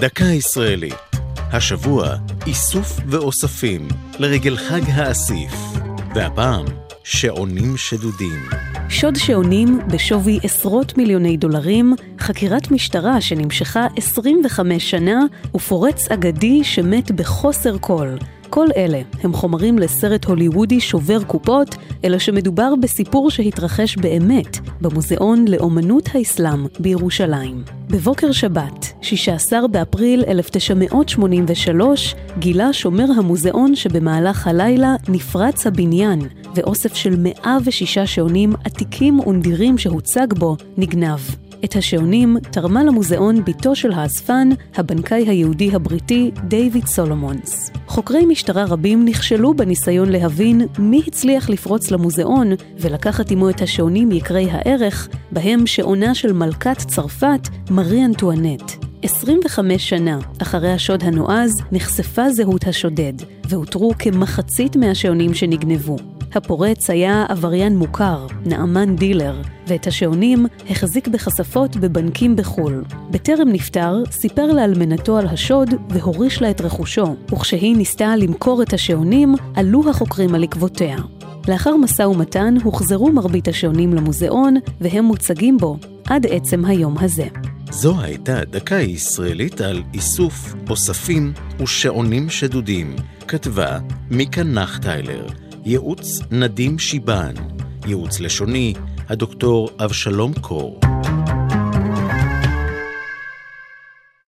דקה ישראלית. השבוע, איסוף ואוספים לרגל חג האסיף. והפעם, שעונים שדודים. שוד שעונים בשווי עשרות מיליוני דולרים, חקירת משטרה שנמשכה 25 שנה, ופורץ אגדי שמת בחוסר קול. כל אלה הם חומרים לסרט הוליוודי שובר קופות, אלא שמדובר בסיפור שהתרחש באמת במוזיאון לאומנות האסלאם בירושלים. בבוקר שבת, 16 באפריל 1983, גילה שומר המוזיאון שבמהלך הלילה נפרץ הבניין, ואוסף של 106 שעונים עתיקים ונדירים שהוצג בו נגנב. את השעונים תרמה למוזיאון בתו של האספן, הבנקאי היהודי הבריטי דייוויד סולומונס. חוקרי משטרה רבים נכשלו בניסיון להבין מי הצליח לפרוץ למוזיאון ולקחת עמו את השעונים יקרי הערך, בהם שעונה של מלכת צרפת, מארי אנטואנט. 25 שנה אחרי השוד הנועז נחשפה זהות השודד, ואותרו כמחצית מהשעונים שנגנבו. הפורץ היה עבריין מוכר, נעמן דילר, ואת השעונים החזיק בכספות בבנקים בחו"ל. בטרם נפטר, סיפר לאלמנתו על השוד והוריש לה את רכושו, וכשהיא ניסתה למכור את השעונים, עלו החוקרים על עקבותיה. לאחר משא ומתן הוחזרו מרבית השעונים למוזיאון, והם מוצגים בו עד עצם היום הזה. זו הייתה דקה ישראלית על איסוף, אוספים ושעונים שדודים. כתבה מיקה נחטיילר. ייעוץ נדים שיבן, ייעוץ לשוני, הדוקטור אבשלום קור.